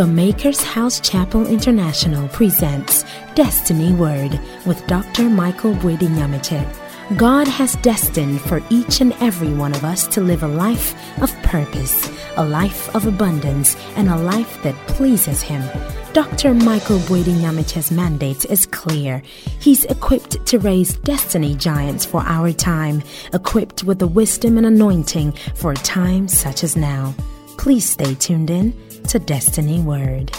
The Maker's House Chapel International presents Destiny Word with Dr. Michael Nyamete. God has destined for each and every one of us to live a life of purpose, a life of abundance, and a life that pleases Him. Dr. Michael Nyamete's mandate is clear. He's equipped to raise destiny giants for our time, equipped with the wisdom and anointing for a time such as now. Please stay tuned in to Destiny Word.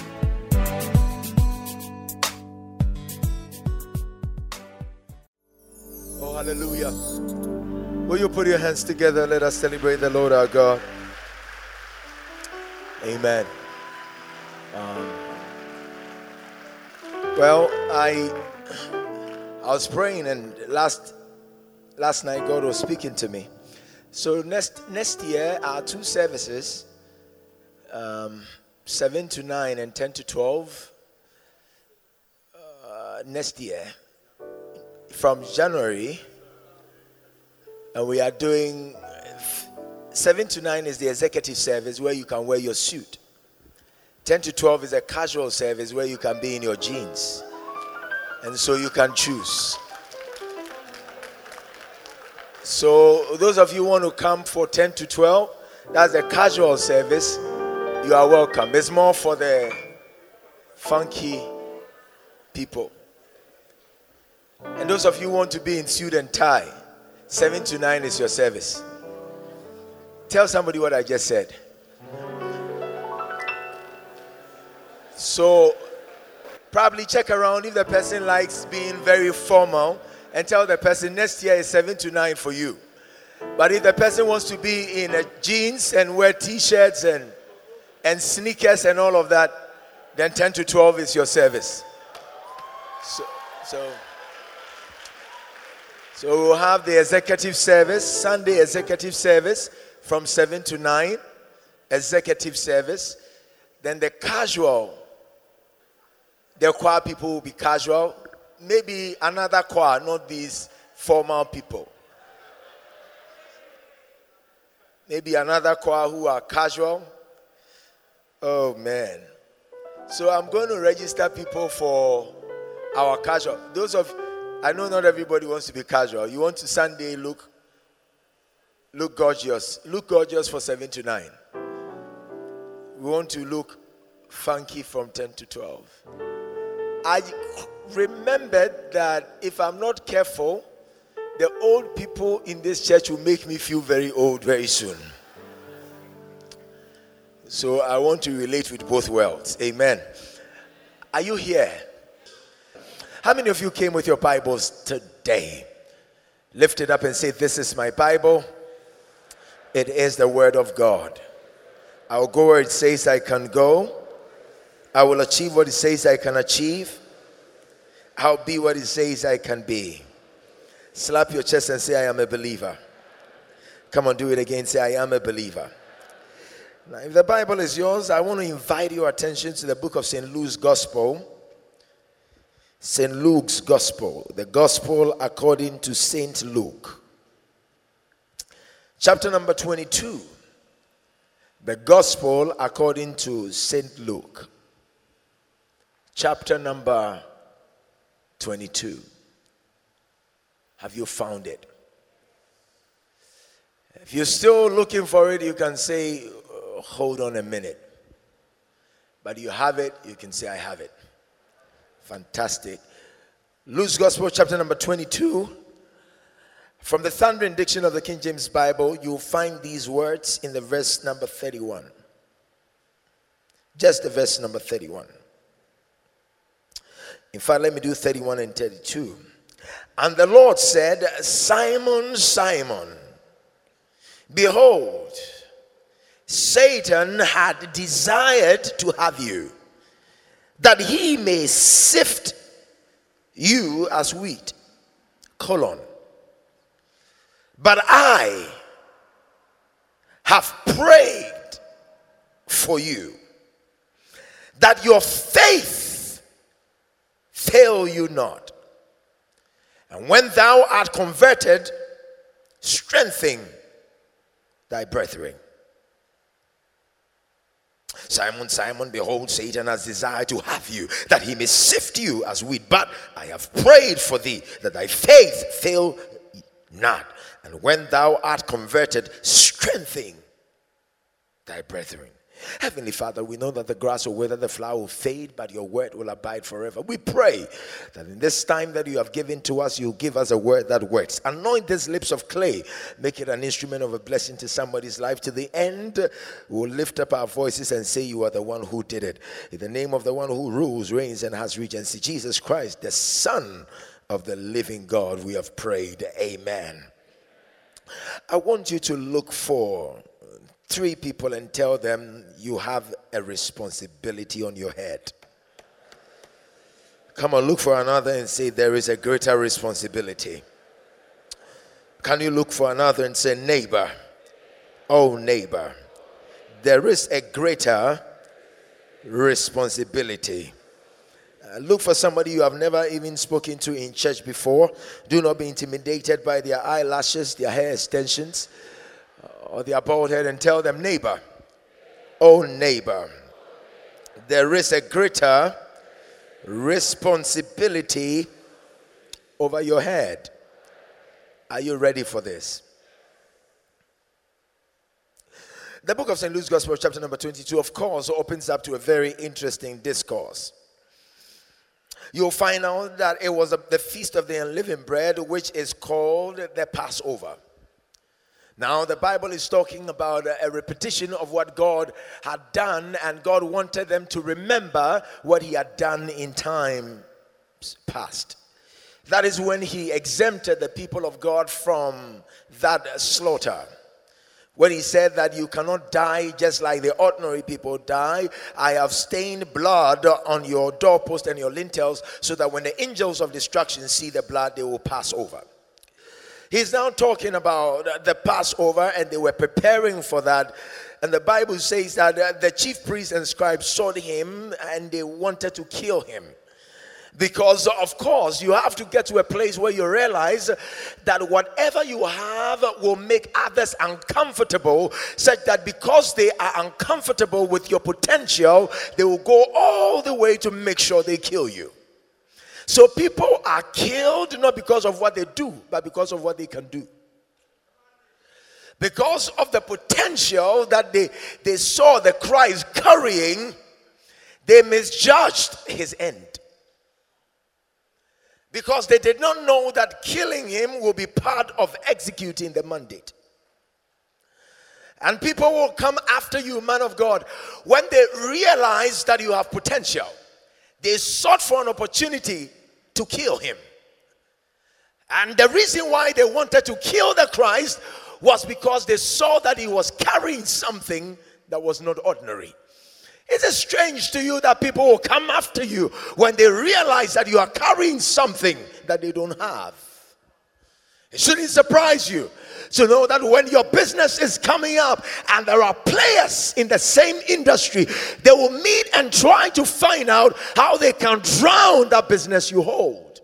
Oh, hallelujah. Will you put your hands together? and Let us celebrate the Lord our God. Amen. Um, well, I I was praying and last last night God was speaking to me. So next next year our two services um, 7 to 9 and 10 to 12 uh, next year from January. And we are doing 7 to 9 is the executive service where you can wear your suit. 10 to 12 is a casual service where you can be in your jeans. And so you can choose. So, those of you who want to come for 10 to 12, that's a casual service you are welcome. It's more for the funky people. And those of you who want to be in suit and tie, 7 to 9 is your service. Tell somebody what I just said. So, probably check around if the person likes being very formal and tell the person next year is 7 to 9 for you. But if the person wants to be in jeans and wear t shirts and and sneakers and all of that, then 10 to 12 is your service. So, so, so we'll have the executive service, Sunday executive service from 7 to 9, executive service. Then the casual, the choir people will be casual. Maybe another choir, not these formal people. Maybe another choir who are casual Oh man. So I'm going to register people for our casual. Those of I know not everybody wants to be casual. You want to Sunday look look gorgeous. Look gorgeous for 7 to 9. We want to look funky from 10 to 12. I remembered that if I'm not careful, the old people in this church will make me feel very old very soon. So I want to relate with both worlds. Amen. Are you here? How many of you came with your Bibles today? Lift it up and say, This is my Bible. It is the Word of God. I'll go where it says I can go. I will achieve what it says I can achieve. I'll be what it says I can be. Slap your chest and say, I am a believer. Come on, do it again. Say, I am a believer. Now, if the Bible is yours, I want to invite your attention to the book of St. Luke's Gospel. St. Luke's Gospel, the Gospel according to St. Luke. Chapter number 22. The Gospel according to St. Luke. Chapter number 22. Have you found it? If you're still looking for it, you can say, hold on a minute. But you have it, you can say, I have it. Fantastic. Luke's Gospel, chapter number 22. From the Thundering Diction of the King James Bible, you'll find these words in the verse number 31. Just the verse number 31. In fact, let me do 31 and 32. And the Lord said, Simon, Simon, behold, Satan had desired to have you, that he may sift you as wheat. Colon. But I have prayed for you that your faith fail you not. And when thou art converted, strengthen thy brethren. Simon, Simon, behold, Satan has desired to have you, that he may sift you as wheat. But I have prayed for thee, that thy faith fail not. And when thou art converted, strengthen thy brethren. Heavenly Father, we know that the grass will wither, the flower will fade, but your word will abide forever. We pray that in this time that you have given to us, you'll give us a word that works. Anoint these lips of clay, make it an instrument of a blessing to somebody's life. To the end, we'll lift up our voices and say, You are the one who did it. In the name of the one who rules, reigns, and has regency, Jesus Christ, the Son of the living God, we have prayed. Amen. I want you to look for three people and tell them you have a responsibility on your head. Come on, look for another and say there is a greater responsibility. Can you look for another and say, neighbor? Oh, neighbor, there is a greater responsibility. Uh, look for somebody you have never even spoken to in church before. Do not be intimidated by their eyelashes, their hair extensions or their bald head and tell them, neighbor, oh neighbor, there is a greater responsibility over your head. Are you ready for this? The book of St. Luke's Gospel, chapter number 22, of course, opens up to a very interesting discourse. You'll find out that it was the feast of the unleavened bread, which is called the Passover. Now, the Bible is talking about a repetition of what God had done, and God wanted them to remember what He had done in times past. That is when He exempted the people of God from that slaughter. When He said that you cannot die just like the ordinary people die, I have stained blood on your doorpost and your lintels so that when the angels of destruction see the blood, they will pass over. He's now talking about the Passover, and they were preparing for that. And the Bible says that uh, the chief priests and scribes sought him and they wanted to kill him. Because, of course, you have to get to a place where you realize that whatever you have will make others uncomfortable, such that because they are uncomfortable with your potential, they will go all the way to make sure they kill you. So people are killed not because of what they do, but because of what they can do. Because of the potential that they, they saw the Christ carrying, they misjudged his end. Because they did not know that killing him will be part of executing the mandate. And people will come after you, man of God, when they realize that you have potential. They sought for an opportunity to kill him. And the reason why they wanted to kill the Christ was because they saw that he was carrying something that was not ordinary. Is it strange to you that people will come after you when they realize that you are carrying something that they don't have? It shouldn't surprise you to know that when your business is coming up and there are players in the same industry, they will meet and try to find out how they can drown that business you hold.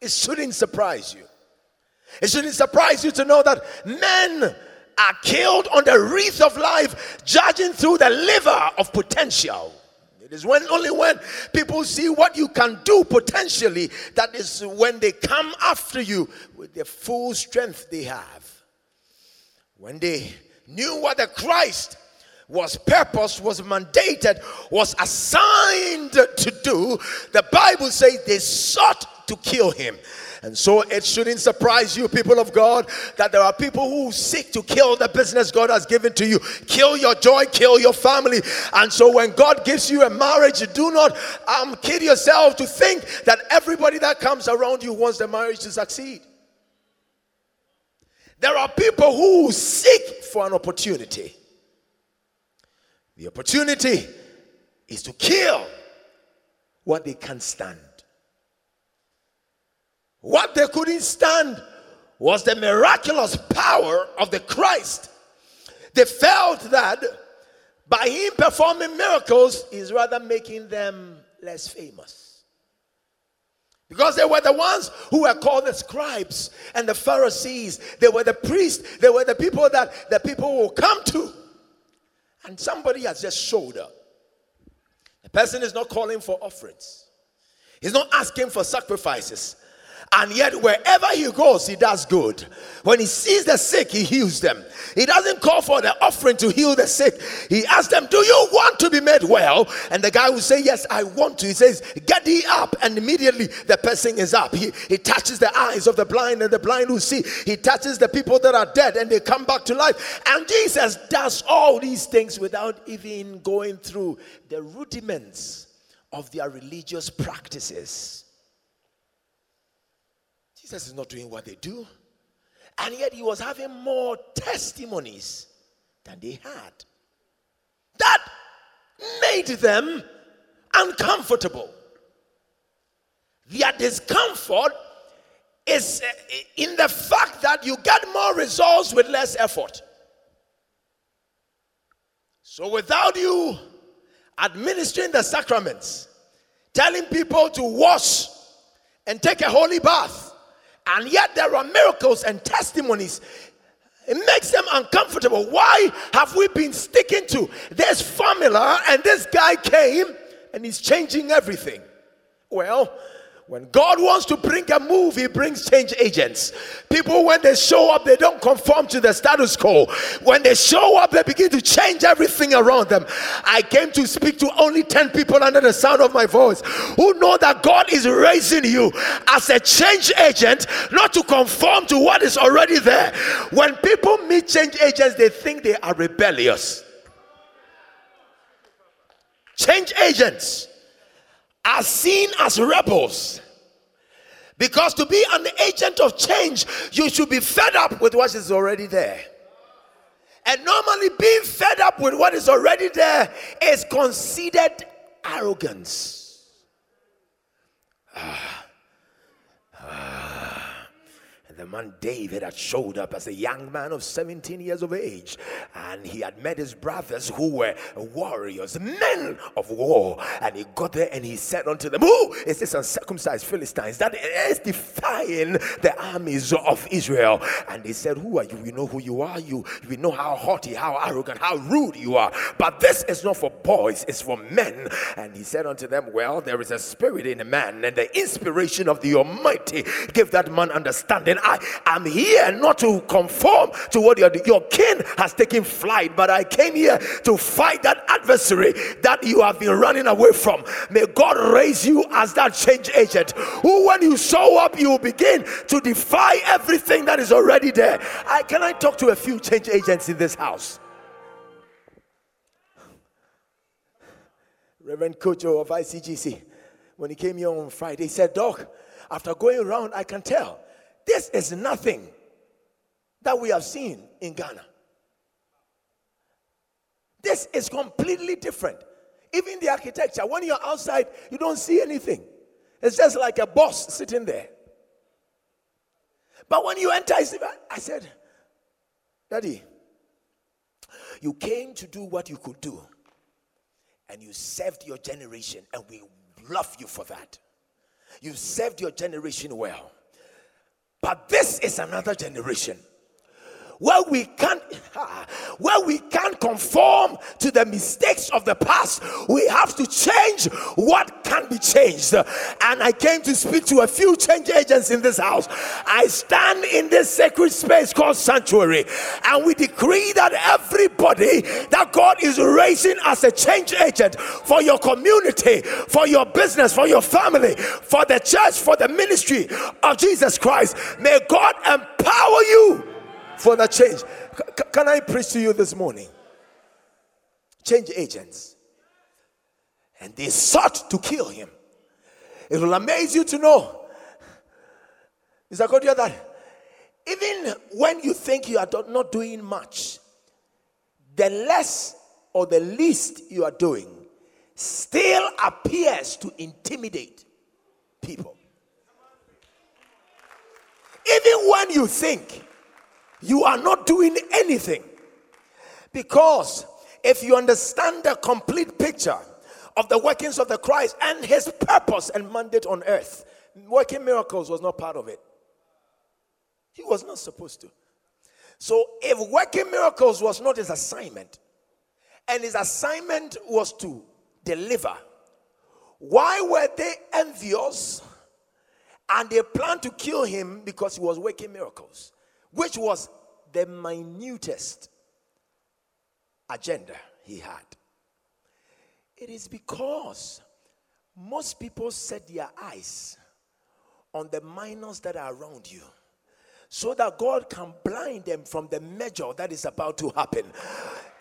It shouldn't surprise you. It shouldn't surprise you to know that men are killed on the wreath of life, judging through the liver of potential. It is when only when people see what you can do potentially that is when they come after you with the full strength they have. When they knew what the Christ was purpose, was mandated, was assigned to do, the Bible says they sought to kill him. And so it shouldn't surprise you, people of God, that there are people who seek to kill the business God has given to you, kill your joy, kill your family. And so when God gives you a marriage, do not um, kid yourself to think that everybody that comes around you wants the marriage to succeed. There are people who seek for an opportunity. The opportunity is to kill what they can't stand. What they couldn't stand was the miraculous power of the Christ. They felt that by him performing miracles is rather making them less famous. Because they were the ones who were called the scribes and the Pharisees. They were the priests. They were the people that the people will come to. And somebody has just showed up. The person is not calling for offerings, he's not asking for sacrifices. And yet, wherever he goes, he does good. When he sees the sick, he heals them. He doesn't call for the offering to heal the sick. He asks them, Do you want to be made well? And the guy will say, Yes, I want to. He says, Get thee up. And immediately the person is up. He, he touches the eyes of the blind, and the blind will see. He touches the people that are dead, and they come back to life. And Jesus does all these things without even going through the rudiments of their religious practices. Jesus is not doing what they do. And yet he was having more testimonies than they had. That made them uncomfortable. Their discomfort is uh, in the fact that you get more results with less effort. So, without you administering the sacraments, telling people to wash and take a holy bath, and yet there are miracles and testimonies. It makes them uncomfortable. Why have we been sticking to this formula and this guy came and he's changing everything? Well, when God wants to bring a move, He brings change agents. People, when they show up, they don't conform to the status quo. When they show up, they begin to change everything around them. I came to speak to only 10 people under the sound of my voice who know that God is raising you as a change agent, not to conform to what is already there. When people meet change agents, they think they are rebellious. Change agents are seen as rebels. Because to be an agent of change, you should be fed up with what is already there. And normally, being fed up with what is already there is considered arrogance. Ah. The man David had showed up as a young man of 17 years of age, and he had met his brothers who were warriors, men of war. And he got there and he said unto them, Who is this uncircumcised Philistines that is defying the armies of Israel? And they said, Who are you? We know who you are. You we know how haughty, how arrogant, how rude you are. But this is not for boys, it's for men. And he said unto them, Well, there is a spirit in a man, and the inspiration of the Almighty give that man understanding. I am here not to conform to what your, your king has taken flight, but I came here to fight that adversary that you have been running away from. May God raise you as that change agent who, when you show up, you will begin to defy everything that is already there. I, can I talk to a few change agents in this house? Reverend Kojo of ICGC, when he came here on Friday, he said, Doc, after going around, I can tell this is nothing that we have seen in Ghana. This is completely different. Even the architecture, when you're outside, you don't see anything. It's just like a boss sitting there. But when you enter, I said, Daddy, you came to do what you could do, and you served your generation, and we love you for that. You served your generation well. But this is another generation where we can't where we can't conform to the mistakes of the past we have to change what can be changed. And i came to speak to a few change agents in this house. I stand in this sacred space called sanctuary and we decree that everybody that god is raising as a change agent for your community for your business for your family for the church for the ministry of jesus christ may god empower you for the change. C- can I preach to you this morning? Change agents. And they sought to kill him. It will amaze you to know, Mr. Kodia, that even when you think you are not doing much, the less or the least you are doing still appears to intimidate people. Even when you think you are not doing anything. Because if you understand the complete picture of the workings of the Christ and his purpose and mandate on earth, working miracles was not part of it. He was not supposed to. So if working miracles was not his assignment, and his assignment was to deliver, Why were they envious? And they planned to kill him because he was working miracles, which was the minutest agenda he had. It is because most people set their eyes on the minors that are around you so that God can blind them from the major that is about to happen.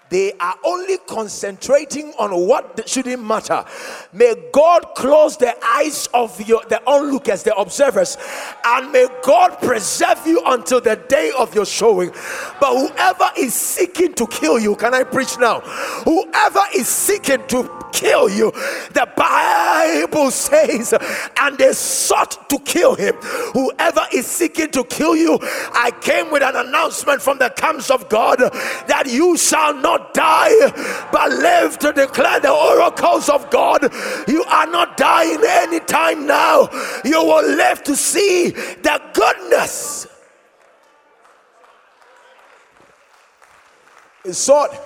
They are only concentrating on what shouldn't matter. May God close the eyes of your the onlookers, the observers, and may God preserve you until the day of your showing. But whoever is seeking to kill you, can I preach now? Whoever is seeking to kill you, the Bible says, and they sought to kill him. Whoever is seeking to kill you, I came with an announcement from the camps of God that you shall not not die but live to declare the oracles of God. You are not dying anytime now. You will live to see the goodness. He sought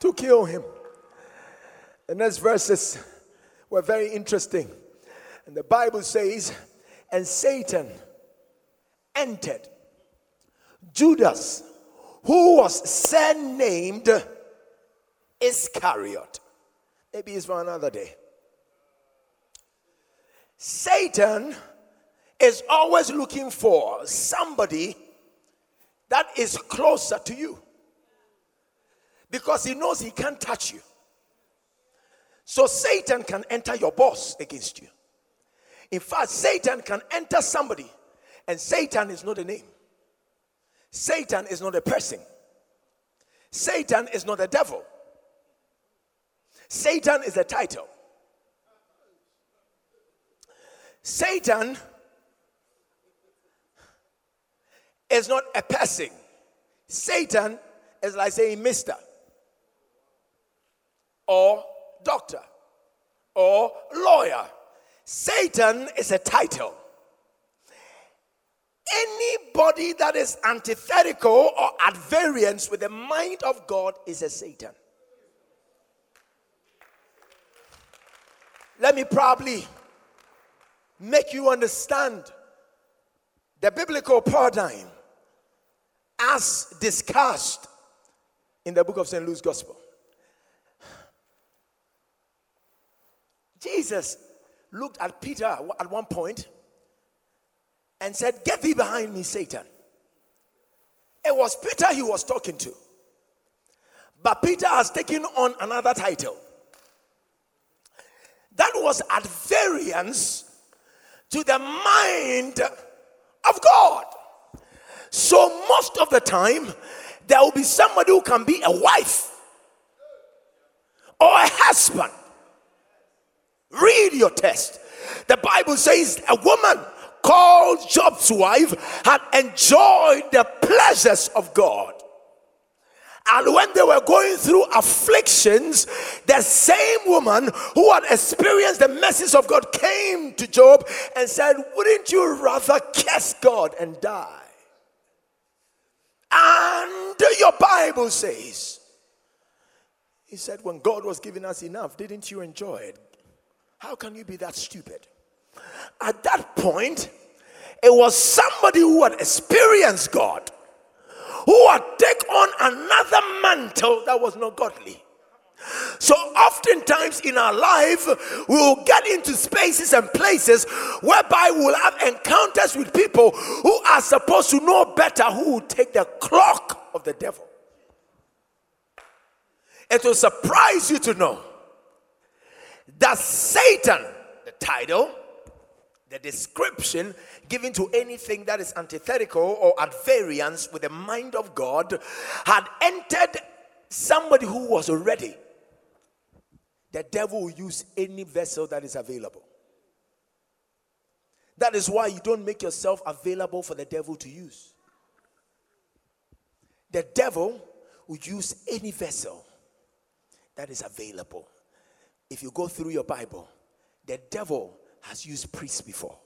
to kill him. The next verses were very interesting. And the Bible says, and Satan entered Judas who was surnamed Iscariot. Maybe it's for another day. Satan is always looking for somebody that is closer to you because he knows he can't touch you. So Satan can enter your boss against you. In fact, Satan can enter somebody, and Satan is not a name. Satan is not a person. Satan is not a devil. Satan is a title. Satan is not a person. Satan is like saying Mr. or doctor or lawyer. Satan is a title. Anybody that is antithetical or at variance with the mind of God is a Satan. Let me probably make you understand the biblical paradigm as discussed in the book of St. Luke's Gospel. Jesus looked at Peter at one point and said, Get thee behind me, Satan. It was Peter he was talking to. But Peter has taken on another title. That was at variance to the mind of God. So, most of the time, there will be somebody who can be a wife or a husband. Read your test. The Bible says a woman called Job's wife had enjoyed the pleasures of God. And when they were going through afflictions, the same woman who had experienced the mercies of God came to Job and said, Wouldn't you rather curse God and die? And your Bible says, He said, When God was giving us enough, didn't you enjoy it? How can you be that stupid? At that point, it was somebody who had experienced God, who had taken on another mantle that was not godly. So, oftentimes in our life, we will get into spaces and places whereby we'll have encounters with people who are supposed to know better, who will take the clock of the devil. It will surprise you to know that Satan, the title, the description given to anything that is antithetical or at variance with the mind of God had entered somebody who was ready. The devil will use any vessel that is available. That is why you don't make yourself available for the devil to use. The devil will use any vessel that is available. If you go through your Bible, the devil has used priests before.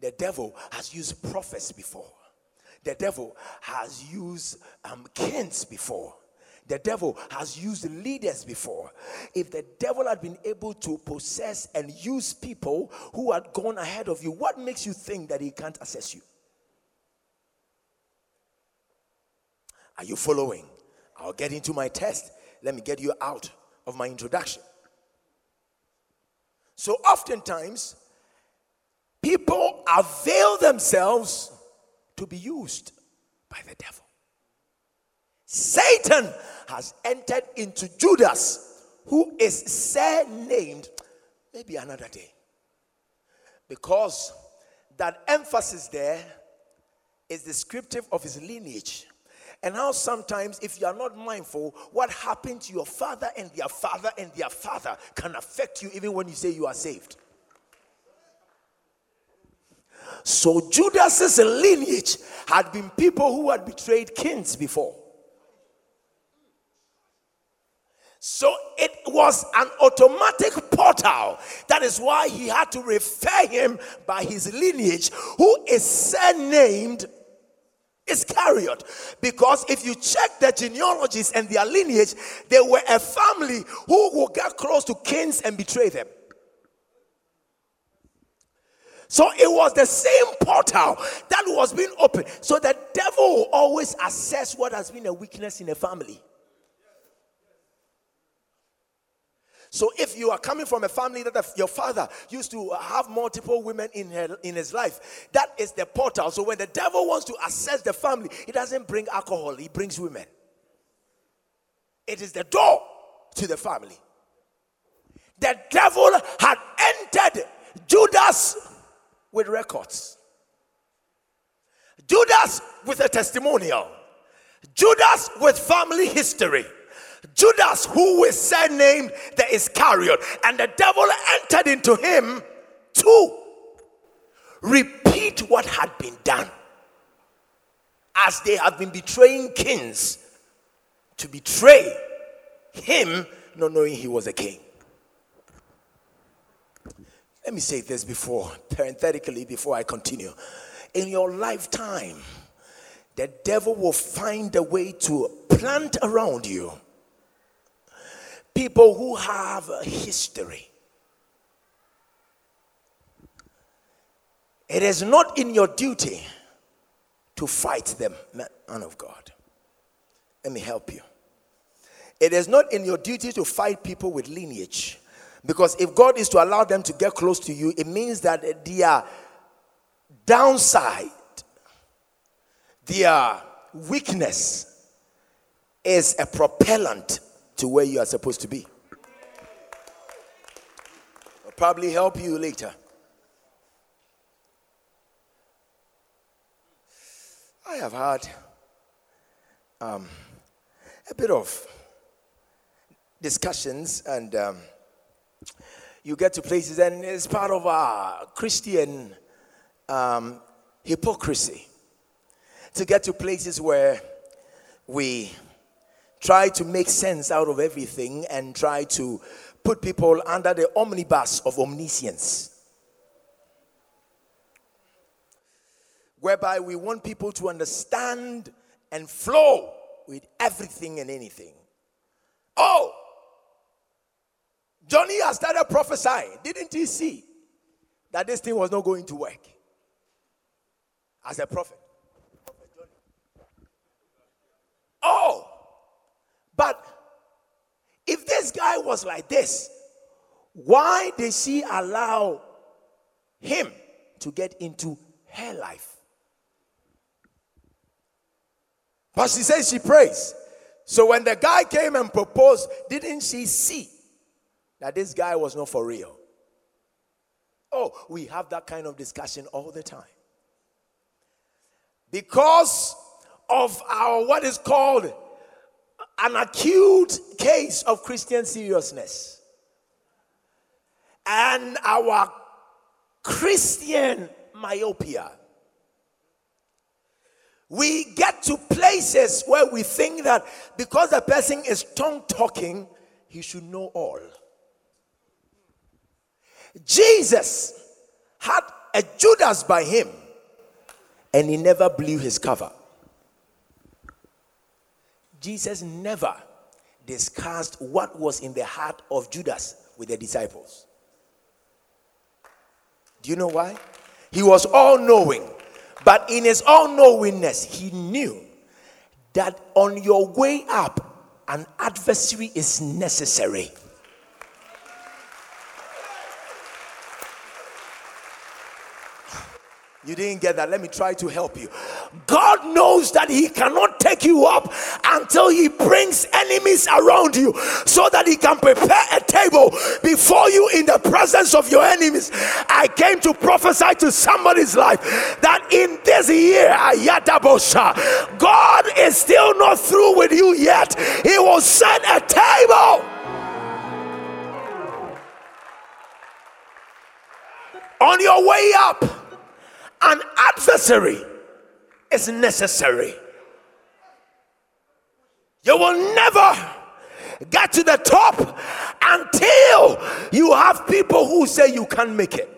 The devil has used prophets before. The devil has used um, kings before. The devil has used leaders before. If the devil had been able to possess and use people who had gone ahead of you, what makes you think that he can't assess you? Are you following? I'll get into my test. Let me get you out of my introduction. So, oftentimes, people avail themselves to be used by the devil. Satan has entered into Judas, who is surnamed, maybe another day. Because that emphasis there is descriptive of his lineage. And how sometimes, if you are not mindful, what happened to your father and their father and their father can affect you even when you say you are saved. So, Judas's lineage had been people who had betrayed kings before. So it was an automatic portal. That is why he had to refer him by his lineage, who is surnamed Iscariot. Because if you check the genealogies and their lineage, they were a family who would get close to kings and betray them. So it was the same portal that was being opened. So the devil will always assess what has been a weakness in a family. So if you are coming from a family that your father used to have multiple women in, her, in his life, that is the portal. So when the devil wants to assess the family, he doesn't bring alcohol, he brings women. It is the door to the family. The devil had entered Judas with records. Judas with a testimonial. Judas with family history. Judas, who was surnamed the Iscariot, and the devil entered into him to repeat what had been done. As they have been betraying kings, to betray him, not knowing he was a king. Let me say this before, parenthetically, before I continue. In your lifetime, the devil will find a way to plant around you people who have a history. It is not in your duty to fight them, man of God. Let me help you. It is not in your duty to fight people with lineage. Because if God is to allow them to get close to you, it means that their downside, their weakness is a propellant to where you are supposed to be. I'll probably help you later. I have had um, a bit of discussions, and um, you get to places, and it's part of our Christian um, hypocrisy to get to places where we try to make sense out of everything and try to put people under the omnibus of omniscience. Whereby we want people to understand and flow with everything and anything. Oh, Johnny has started prophesying. Didn't he see that this thing was not going to work? As a prophet. Oh, but if guy was like this, why did she allow him to get into her life? But she says she prays. So when the guy came and proposed, didn't she see that this guy was not for real? Oh, we have that kind of discussion all the time. Because of our what is called an acute case of Christian seriousness. And our Christian myopia. We get to places where we think that because the person is tongue talking, he should know all. Jesus had a Judas by him, and he never blew his cover. Jesus never discussed what was in the heart of Judas with the disciples. Do you know why? He was all knowing, but in his all knowingness, he knew that on your way up, an adversary is necessary. You didn't get that. Let me try to help you. God knows that He cannot take you up until He brings enemies around you so that He can prepare a table before you in the presence of your enemies. I came to prophesy to somebody's life that in this year, God is still not through with you yet. He will set a table. On your way up an adversary is necessary. You will never get to the top until you have people who say you can't make it.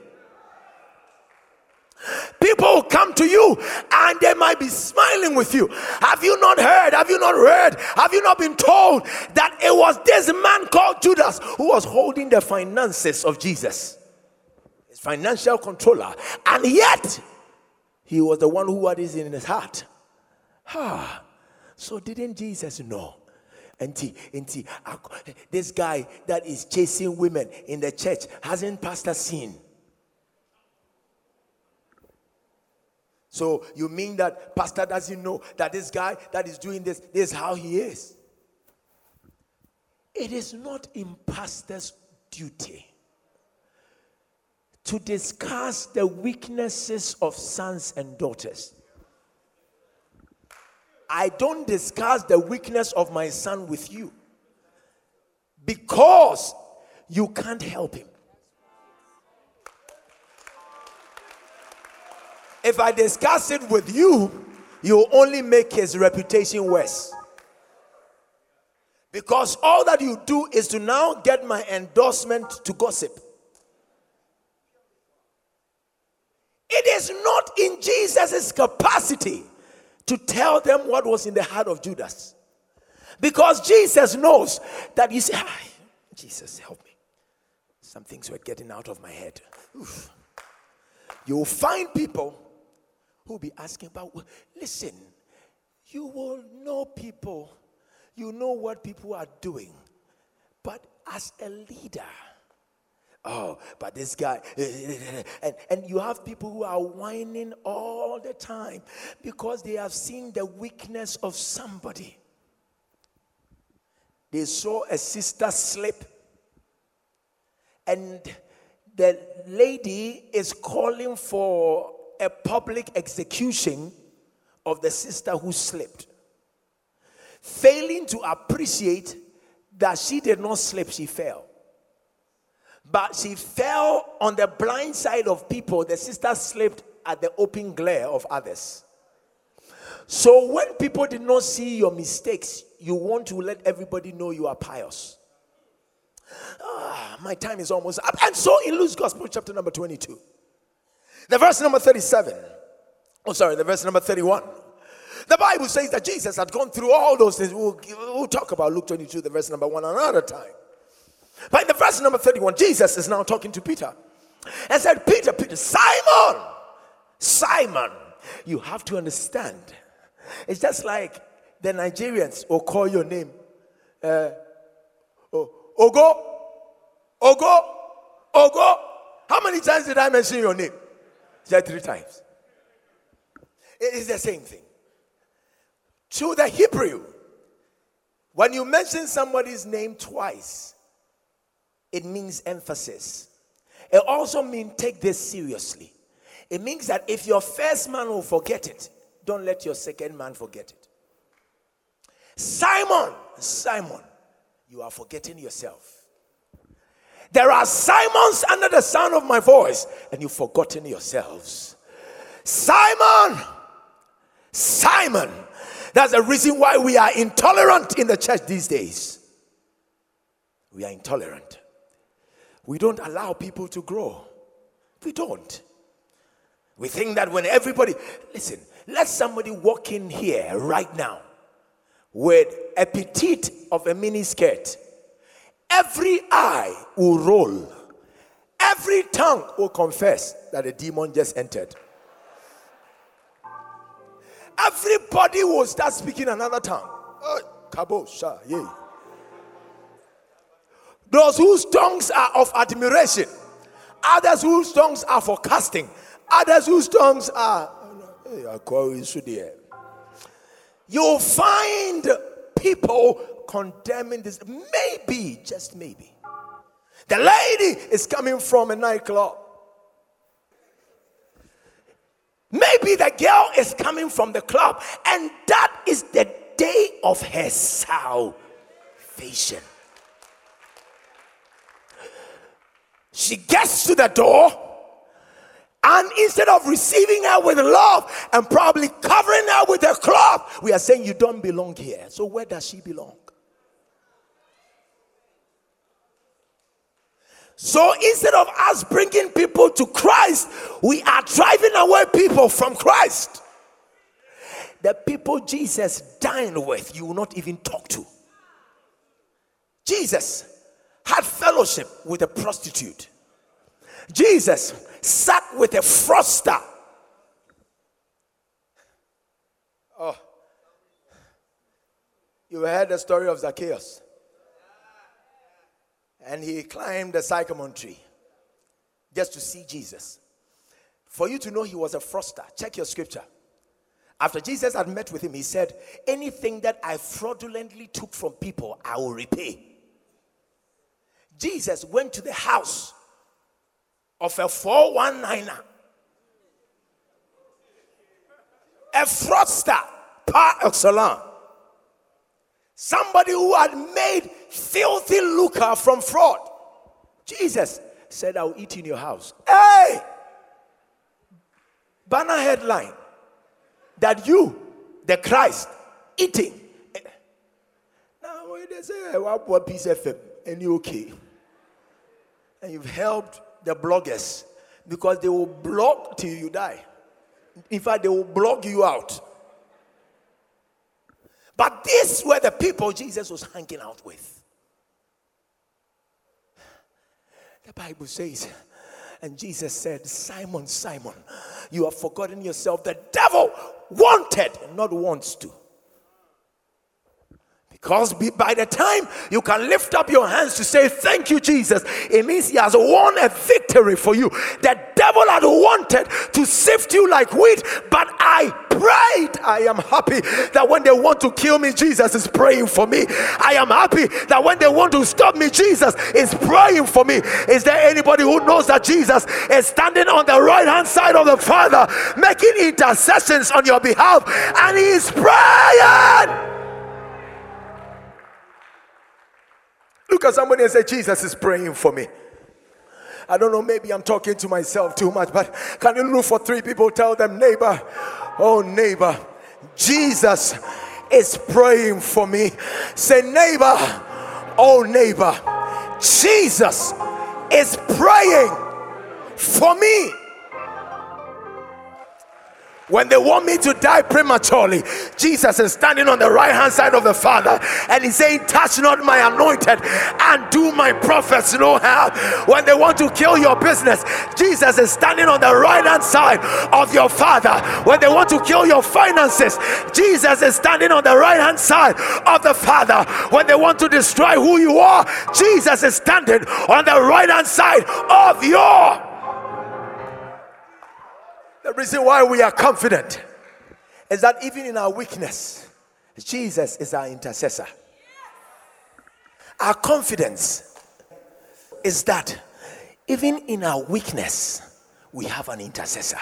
People come to you and they might be smiling with you. Have you not heard? Have you not heard? Have you not been told that it was this man called Judas who was holding the finances of Jesus? His financial controller. And yet, he was the one who had this in his heart. Ah, so didn't Jesus know? And see, this guy that is chasing women in the church hasn't pastor seen. So you mean that pastor doesn't know that this guy that is doing this, this is how he is? It is not in pastor's duty to discuss the weaknesses of sons and daughters. I don't discuss the weakness of my son with you because you can't help him. If I discuss it with you, you'll only make his reputation worse. Because all that you do is to now get my endorsement to gossip. It is not in Jesus' capacity to tell them what was in the heart of Judas. Because Jesus knows that you say, Jesus, help me. Some things were getting out of my head. Oof. You'll find people who'll be asking about, listen, you will know people, you know what people are doing. But as a leader, Oh, but this guy, eh, eh, eh, and, and you have people who are whining all the time because they have seen the weakness of somebody. They saw a sister slip, and the lady is calling for a public execution of the sister who slipped, failing to appreciate that she did not slip, she fell but she fell on the blind side of people. The sister slipped at the open glare of others. So when people did not see your mistakes, you want to let everybody know you are pious. Ah, my time is almost up. And so in Luke's Gospel, chapter number 22, the verse number 37, oh, sorry, the verse number 31. The Bible says that Jesus had gone through all those things. We'll, we'll talk about Luke 22, the verse number one, another time. But in the verse number 31, Jesus is now talking to Peter and said, Peter, Peter, Simon, Simon, you have to understand. It's just like the Nigerians will call your name uh, oh, Ogo, Ogo, Ogo. How many times did I mention your name? Said three times. It is the same thing. To the Hebrew, when you mention somebody's name twice, it means emphasis. It also means take this seriously. It means that if your first man will forget it, don't let your second man forget it. Simon, Simon, you are forgetting yourself. There are Simons under the sound of my voice, and you've forgotten yourselves. Simon, Simon. That's the reason why we are intolerant in the church these days. We are intolerant. We don't allow people to grow. We don't. We think that when everybody, listen, let somebody walk in here right now with a petite of a mini skirt, every eye will roll, every tongue will confess that a demon just entered. Everybody will start speaking another tongue. Oh, Kabosha, yeah. Those whose tongues are of admiration, others whose tongues are for casting, others whose tongues are. You'll find people condemning this. Maybe, just maybe. The lady is coming from a nightclub. Maybe the girl is coming from the club, and that is the day of her salvation. She gets to the door, and instead of receiving her with love and probably covering her with a cloth, we are saying, You don't belong here. So, where does she belong? So instead of us bringing people to Christ, we are driving away people from Christ. The people Jesus dined with, you will not even talk to. Jesus had fellowship with a prostitute. Jesus sat with a froster. Oh, you heard the story of Zacchaeus and he climbed the sycamore tree just to see Jesus. For you to know he was a froster, check your scripture. After Jesus had met with him, he said, Anything that I fraudulently took from people, I will repay. Jesus went to the house of a 419er, a fraudster par excellence. Somebody who had made filthy lucre from fraud. Jesus said, I'll eat in your house. Hey! Banner headline that you, the Christ, eating. Now, they say, what piece of and you okay? And you've helped the bloggers because they will blog till you die. In fact, they will blog you out. But these were the people Jesus was hanging out with. The Bible says, and Jesus said, Simon, Simon, you have forgotten yourself. The devil wanted, not wants to. Because by the time you can lift up your hands to say, Thank you, Jesus, it means He has won a victory for you. The devil had wanted to sift you like wheat, but I prayed. I am happy that when they want to kill me, Jesus is praying for me. I am happy that when they want to stop me, Jesus is praying for me. Is there anybody who knows that Jesus is standing on the right hand side of the Father, making intercessions on your behalf, and He is praying? Look at somebody and say, Jesus is praying for me. I don't know, maybe I'm talking to myself too much, but can you look for three people? Tell them, neighbor, oh, neighbor, Jesus is praying for me. Say, neighbor, oh, neighbor, Jesus is praying for me. When they want me to die prematurely, Jesus is standing on the right hand side of the Father and he's saying, Touch not my anointed and do my prophets no harm. When they want to kill your business, Jesus is standing on the right hand side of your Father. When they want to kill your finances, Jesus is standing on the right hand side of the Father. When they want to destroy who you are, Jesus is standing on the right hand side of your the reason why we are confident is that even in our weakness, Jesus is our intercessor. Our confidence is that even in our weakness, we have an intercessor.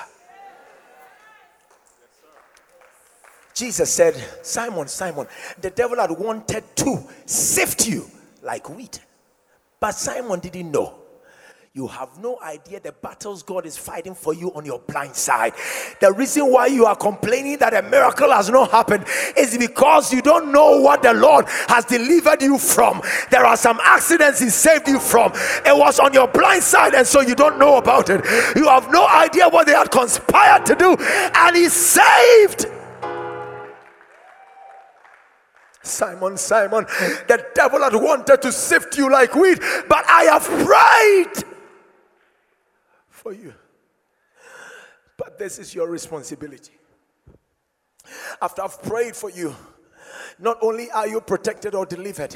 Jesus said, Simon, Simon, the devil had wanted to sift you like wheat. But Simon didn't know you have no idea the battles God is fighting for you on your blind side. The reason why you are complaining that a miracle has not happened is because you don't know what the Lord has delivered you from. There are some accidents He saved you from. It was on your blind side, and so you don't know about it. You have no idea what they had conspired to do, and He saved. Simon, Simon, the devil had wanted to sift you like wheat, but I have prayed for you. But this is your responsibility. After I've prayed for you, not only are you protected or delivered,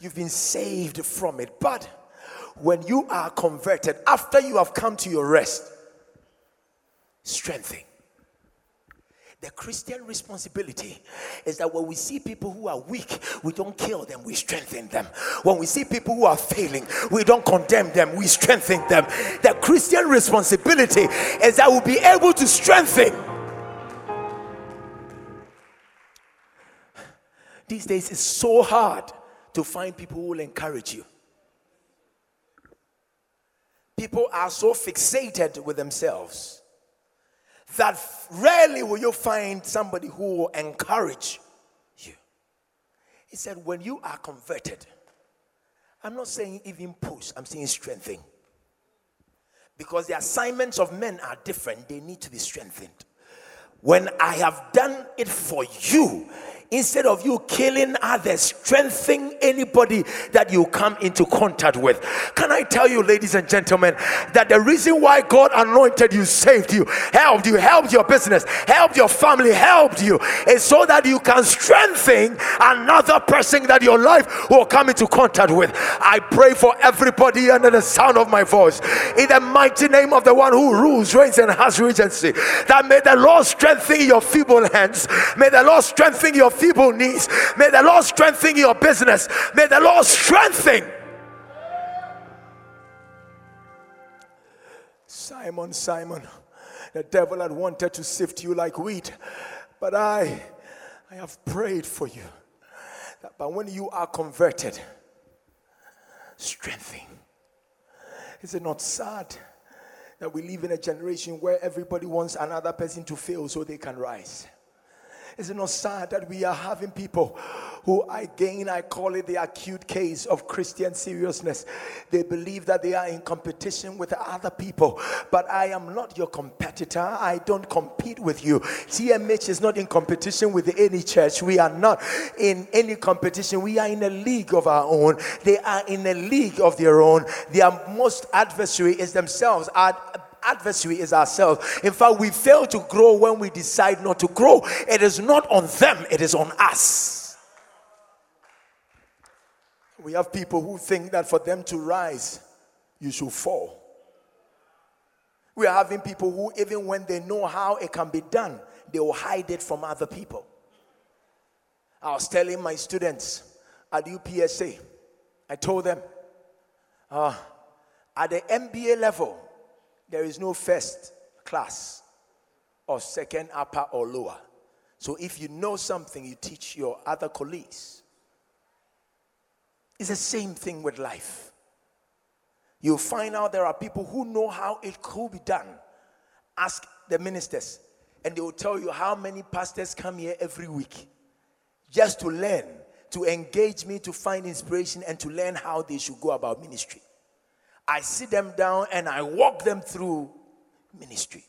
you've been saved from it. But when you are converted, after you have come to your rest, strengthen. The Christian responsibility is that when we see people who are weak, we don't kill them, we strengthen them. When we see people who are failing, we don't condemn them, we strengthen them. The Christian responsibility is that we'll be able to strengthen. These days it's so hard to find people who will encourage you. People are so fixated with themselves that rarely will you find somebody who will encourage you. He said, When you are converted, I'm not saying even push, I'm saying strengthen. Because the assignments of men are different, they need to be strengthened. When I have done it for you, instead of you killing others, strengthening anybody that you come into contact with. Can I tell you, ladies and gentlemen, that the reason why God anointed you, saved you, helped you, helped your business, helped your family, helped you, is so that you can strengthen another person that your life will come into contact with. I pray for everybody under the sound of my voice in the mighty name of the one who rules, reigns, and has regency. That may the Lord strengthen your feeble hands, may the Lord strengthen your feeble knees. May the Lord strengthen your business. May the Lord strengthen. Simon, Simon, the devil had wanted to sift you like wheat, but I, I have prayed for you. But when you are converted, strengthen. Is it not sad that we live in a generation where everybody wants another person to fail so they can rise? Is it not sad that we are having people who, again, I call it the acute case of Christian seriousness? They believe that they are in competition with other people, but I am not your competitor. I don't compete with you. TMH is not in competition with any church. We are not in any competition. We are in a league of our own. They are in a league of their own. Their most adversary is themselves. Our adversary is ourselves. In fact, we fail to grow when we decide not to grow. It is not on them, it is on us. We have people who think that for them to rise, you should fall. We are having people who, even when they know how it can be done, they will hide it from other people. I was telling my students at UPSA, I told them, uh, at the MBA level, there is no first class or second, upper, or lower. So if you know something, you teach your other colleagues. It's the same thing with life. You'll find out there are people who know how it could be done. Ask the ministers, and they will tell you how many pastors come here every week just to learn, to engage me, to find inspiration, and to learn how they should go about ministry. I sit them down and I walk them through ministry.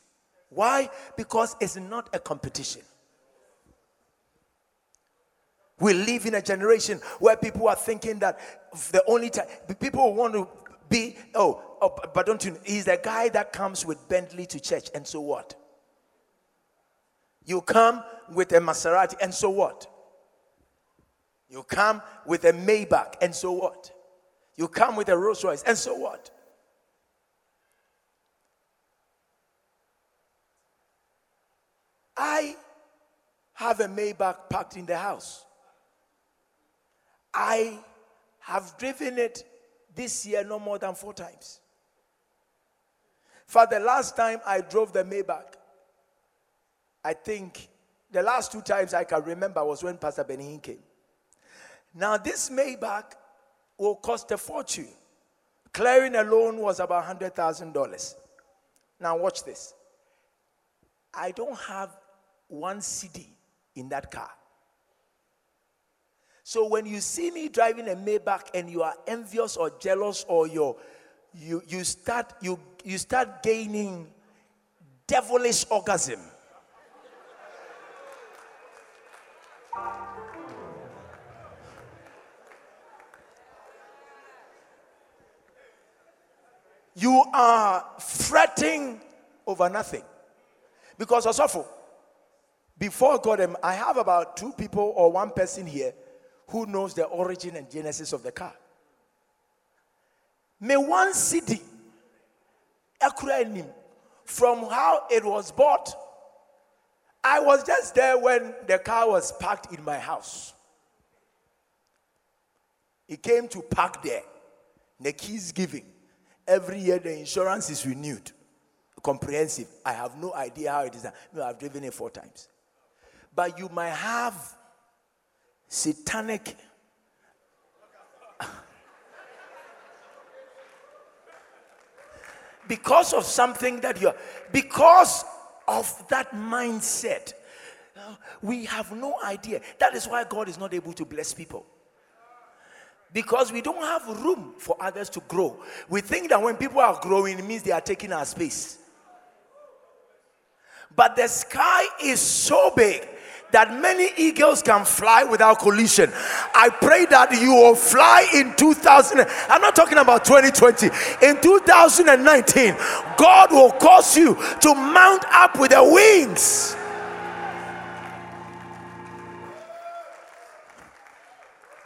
Why? Because it's not a competition. We live in a generation where people are thinking that the only time people want to be, oh, oh, but don't you? He's the guy that comes with Bentley to church, and so what? You come with a Maserati, and so what? You come with a Maybach, and so what? You come with a Rolls Royce, and so what? I have a Maybach parked in the house. I have driven it this year no more than four times. For the last time I drove the Maybach, I think the last two times I can remember was when Pastor Benin came. Now, this Maybach will cost a fortune. Clearing a loan was about $100,000. Now, watch this. I don't have one CD in that car. So when you see me driving a Maybach and you are envious or jealous or you you you start you you start gaining devilish orgasm. You are fretting over nothing. Because Osofo, before God, I have about two people or one person here who knows the origin and genesis of the car. May one city, from how it was bought. I was just there when the car was parked in my house. He came to park there. The keys giving. Every year the insurance is renewed. Comprehensive. I have no idea how it is. No, I've driven it four times. But you might have satanic because of something that you're because of that mindset we have no idea that is why god is not able to bless people because we don't have room for others to grow we think that when people are growing it means they are taking our space but the sky is so big that many eagles can fly without collision. I pray that you will fly in 2000. I'm not talking about 2020. In 2019, God will cause you to mount up with the wings.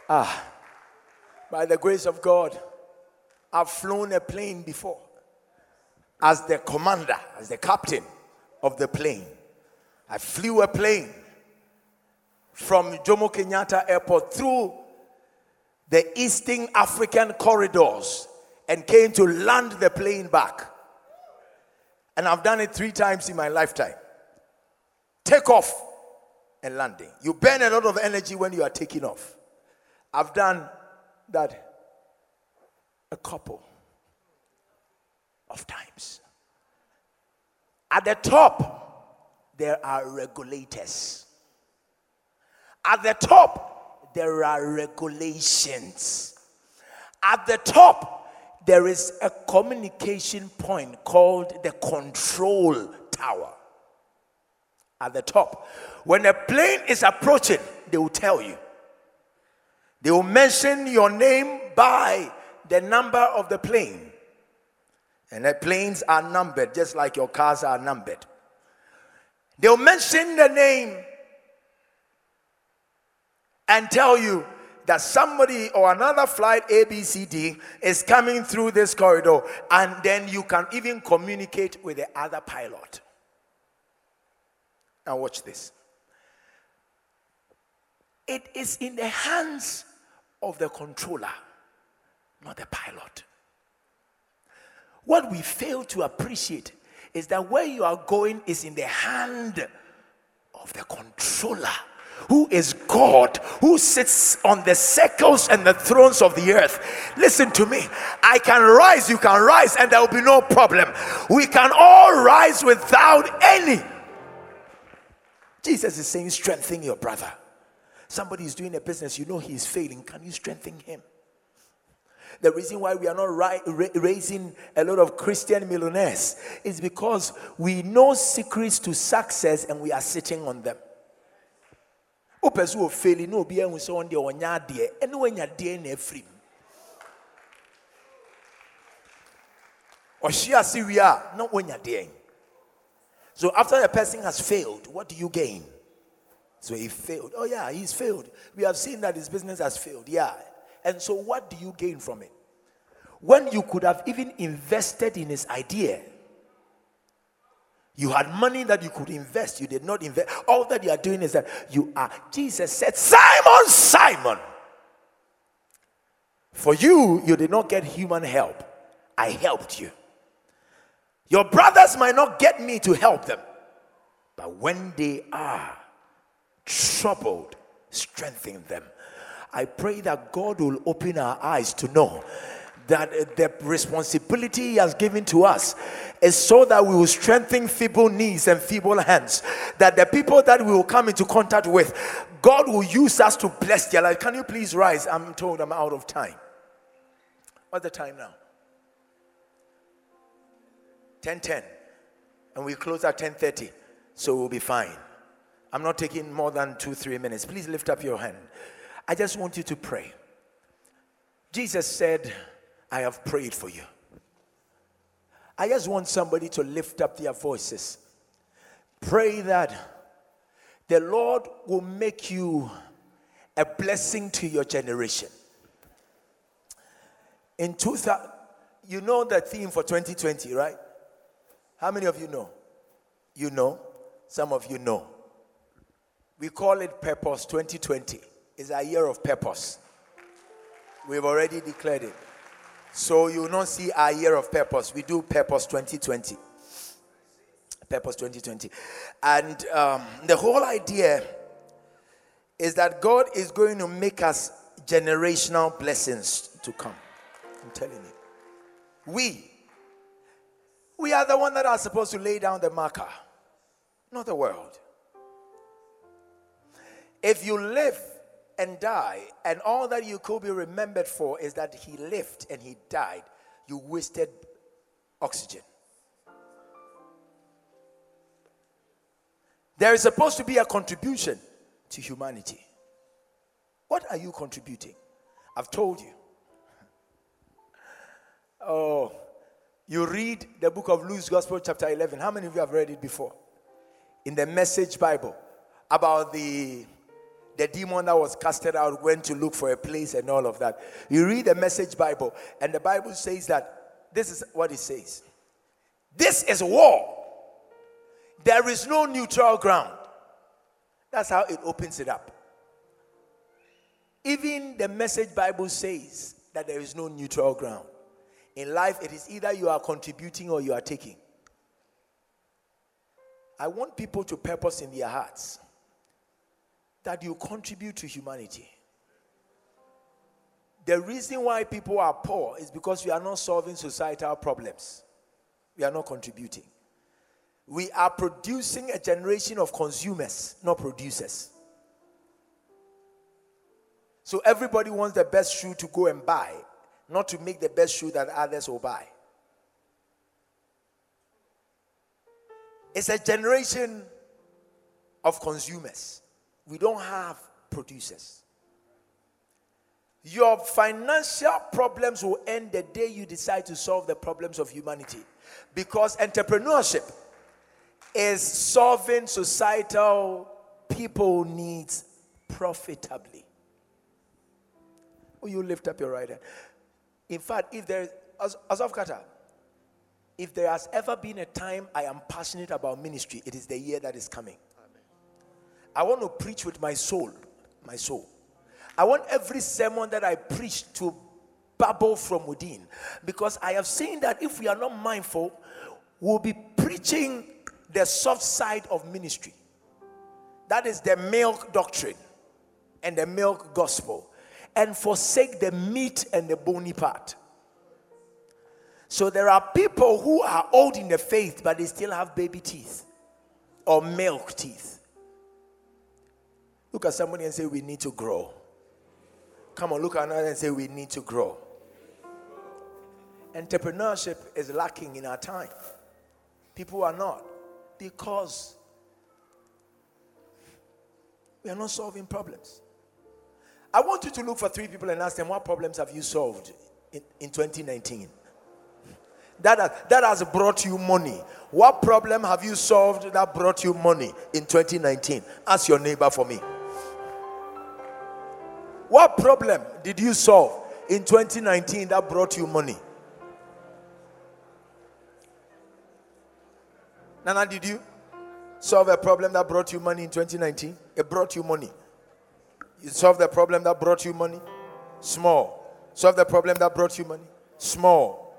Ah, by the grace of God, I've flown a plane before as the commander, as the captain of the plane. I flew a plane from Jomo Kenyatta Airport through the Eastern African corridors and came to land the plane back. And I've done it three times in my lifetime. Take off and landing. You burn a lot of energy when you are taking off. I've done that a couple of times. At the top, there are regulators. At the top, there are regulations. At the top, there is a communication point called the control tower. At the top. When a plane is approaching, they will tell you. They will mention your name by the number of the plane. And the planes are numbered just like your cars are numbered. They'll mention the name and tell you that somebody or another flight ABCD is coming through this corridor, and then you can even communicate with the other pilot. Now, watch this. It is in the hands of the controller, not the pilot. What we fail to appreciate is that where you are going is in the hand of the controller who is God, who sits on the circles and the thrones of the earth. Listen to me. I can rise, you can rise, and there will be no problem. We can all rise without any. Jesus is saying, strengthen your brother. Somebody is doing a business, you know he is failing. Can you strengthen him? The reason why we are not ri- raising a lot of Christian millionaires is because we know secrets to success and we are sitting on them wopɛ sɛ wɔfeli na obi ahu sɛ wɔn deɛ ɔnya adeɛ ɛne wanya adeɛ na afiri mu ɔhye ase wie a na wanya adeɛ so after a person has failed what do you gain so he failed oh yeah he's failed we have seen that his business has failed yeah and so what do you gain from it when you could have even invested in his idea you had money that you could invest. You did not invest. All that you are doing is that you are. Jesus said, Simon, Simon. For you, you did not get human help. I helped you. Your brothers might not get me to help them. But when they are troubled, strengthen them. I pray that God will open our eyes to know that the responsibility he has given to us is so that we will strengthen feeble knees and feeble hands. That the people that we will come into contact with, God will use us to bless their life. Can you please rise? I'm told I'm out of time. What's the time now? 10:10, and we close at 10:30, so we'll be fine. I'm not taking more than two, three minutes. Please lift up your hand. I just want you to pray. Jesus said, I have prayed for you. I just want somebody to lift up their voices. Pray that the Lord will make you a blessing to your generation. In 2000, you know the theme for 2020, right? How many of you know? You know? Some of you know. We call it Purpose 2020. It's a year of purpose. We've already declared it. So you will not see our year of purpose. We do Purpose 2020. Purpose 2020. And um, the whole idea is that God is going to make us generational blessings to come. I'm telling you. We, we are the one that are supposed to lay down the marker, not the world. If you live and die, and all that you could be remembered for is that he lived and he died, you wasted oxygen. There is supposed to be a contribution to humanity. What are you contributing? I've told you. Oh, you read the book of Luke's Gospel, chapter 11. How many of you have read it before? In the Message Bible, about the the demon that was casted out went to look for a place and all of that. You read the Message Bible, and the Bible says that this is what it says This is war. There is no neutral ground. That's how it opens it up. Even the Message Bible says that there is no neutral ground. In life, it is either you are contributing or you are taking. I want people to purpose in their hearts that you contribute to humanity. The reason why people are poor is because we are not solving societal problems. We are not contributing. We are producing a generation of consumers, not producers. So everybody wants the best shoe to go and buy, not to make the best shoe that others will buy. It's a generation of consumers. We don't have producers. Your financial problems will end the day you decide to solve the problems of humanity. Because entrepreneurship is solving societal people needs profitably. Will you lift up your right hand? In fact, if there is, as, as of Qatar, if there has ever been a time I am passionate about ministry, it is the year that is coming. I want to preach with my soul, my soul. I want every sermon that I preach to bubble from within because I have seen that if we are not mindful, we'll be preaching the soft side of ministry. That is the milk doctrine and the milk gospel and forsake the meat and the bony part. So there are people who are old in the faith, but they still have baby teeth or milk teeth. Look at somebody and say, We need to grow. Come on, look at another and say, We need to grow. Entrepreneurship is lacking in our time. People are not because we are not solving problems. I want you to look for three people and ask them, What problems have you solved in, in 2019? That has, that has brought you money. What problem have you solved that brought you money in 2019? Ask your neighbor for me. What problem did you solve in 2019 that brought you money? Nana, did you solve a problem that brought you money in 2019? It brought you money. You solved the problem that brought you money? Small. Solve the problem that brought you money? Small.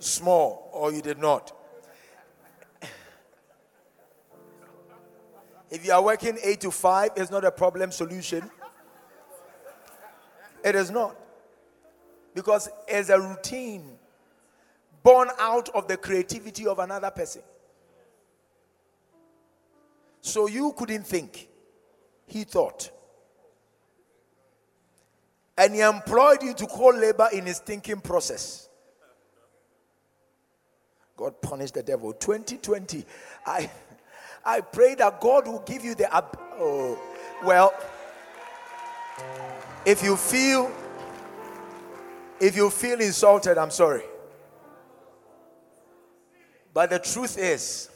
Small. Or you did not. If you are working 8 to 5, it's not a problem solution. It is not. Because it's a routine born out of the creativity of another person. So you couldn't think. He thought. And he employed you to call labor in his thinking process. God punished the devil. 2020. I I pray that God will give you the Ab- oh well if you feel if you feel insulted, I'm sorry. But the truth is,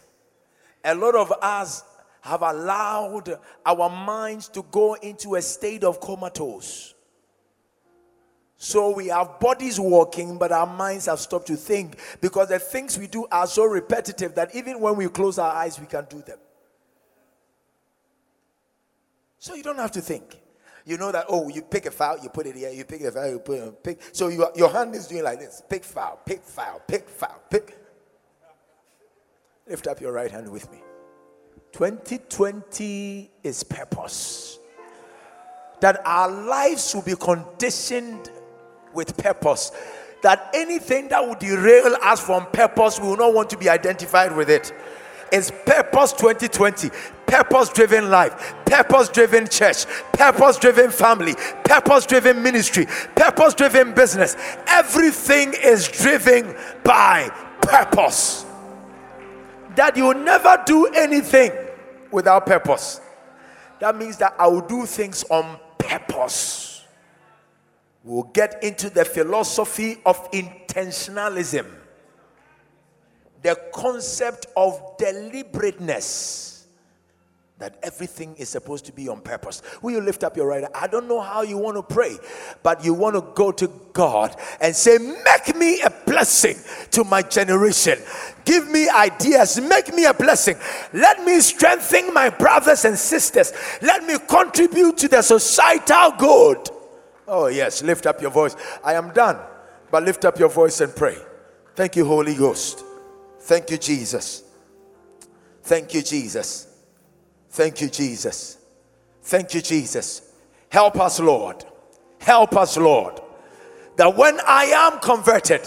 a lot of us have allowed our minds to go into a state of comatose. So we have bodies walking, but our minds have stopped to think because the things we do are so repetitive that even when we close our eyes, we can do them. So you don't have to think. You know that, oh, you pick a file, you put it here, you pick a file, you put it, pick. So you, your hand is doing like this pick file, pick file, pick file, pick. Lift up your right hand with me. 2020 is purpose. That our lives will be conditioned with purpose. That anything that would derail us from purpose, we will not want to be identified with it. It's purpose 2020, purpose driven life, purpose driven church, purpose driven family, purpose driven ministry, purpose driven business. Everything is driven by purpose. That you will never do anything without purpose. That means that I will do things on purpose. We'll get into the philosophy of intentionalism, the concept of deliberateness that everything is supposed to be on purpose. Will you lift up your right? I don't know how you want to pray, but you want to go to God and say, Make me a blessing to my generation. Give me ideas. Make me a blessing. Let me strengthen my brothers and sisters. Let me contribute to the societal good. Oh, yes. Lift up your voice. I am done, but lift up your voice and pray. Thank you, Holy Ghost. Thank you, Jesus. Thank you, Jesus. Thank you, Jesus. Thank you, Jesus. Help us, Lord. Help us, Lord. That when I am converted,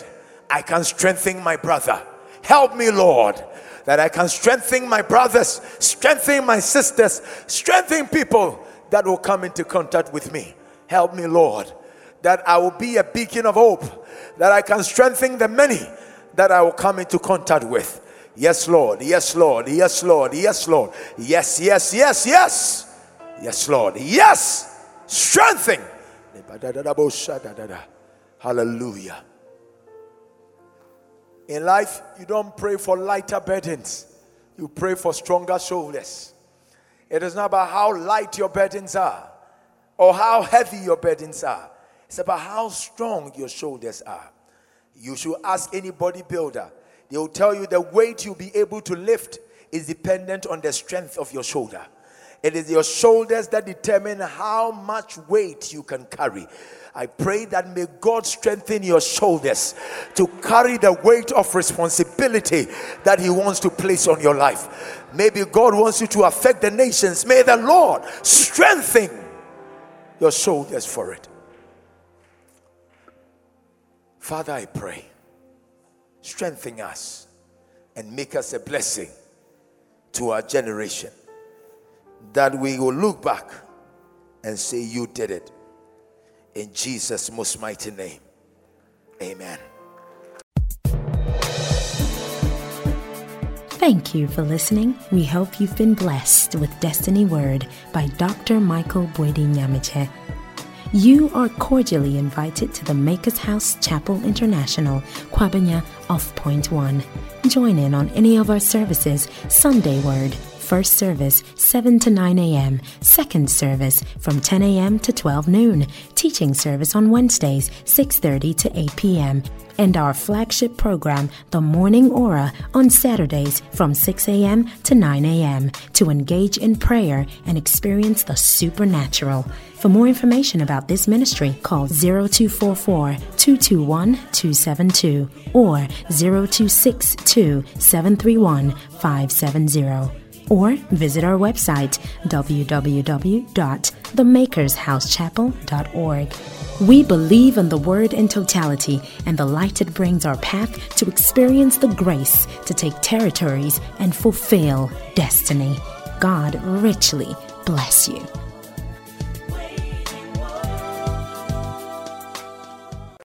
I can strengthen my brother. Help me, Lord, that I can strengthen my brothers, strengthen my sisters, strengthen people that will come into contact with me. Help me, Lord, that I will be a beacon of hope, that I can strengthen the many that I will come into contact with. Yes, Lord. Yes, Lord. Yes, Lord. Yes, Lord. Yes, yes, yes, yes. Yes, Lord. Yes. Strengthen. Hallelujah. In life, you don't pray for lighter burdens, you pray for stronger shoulders. It is not about how light your burdens are or how heavy your burdens are, it's about how strong your shoulders are. You should ask any bodybuilder, they will tell you the weight you'll be able to lift is dependent on the strength of your shoulder. It is your shoulders that determine how much weight you can carry. I pray that may God strengthen your shoulders to carry the weight of responsibility that He wants to place on your life. Maybe God wants you to affect the nations. May the Lord strengthen your shoulders for it. Father, I pray, strengthen us and make us a blessing to our generation that we will look back and say, You did it in Jesus' most mighty name. Amen. Thank you for listening. We hope you've been blessed with Destiny Word by Dr. Michael Boadi Nyamekye. You are cordially invited to the Makers House Chapel International, Kwabenya off Point One. Join in on any of our services, Sunday Word, First service 7 to 9 a.m., second service from 10 a.m. to 12 noon, teaching service on Wednesdays 6:30 to 8 p.m., and our flagship program, The Morning Aura, on Saturdays from 6 a.m. to 9 a.m. to engage in prayer and experience the supernatural. For more information about this ministry, call 0244 221 272 or 0262 731 570 or visit our website www.themakershousechapel.org. We believe in the Word in totality and the light it brings our path to experience the grace to take territories and fulfill destiny. God richly bless you.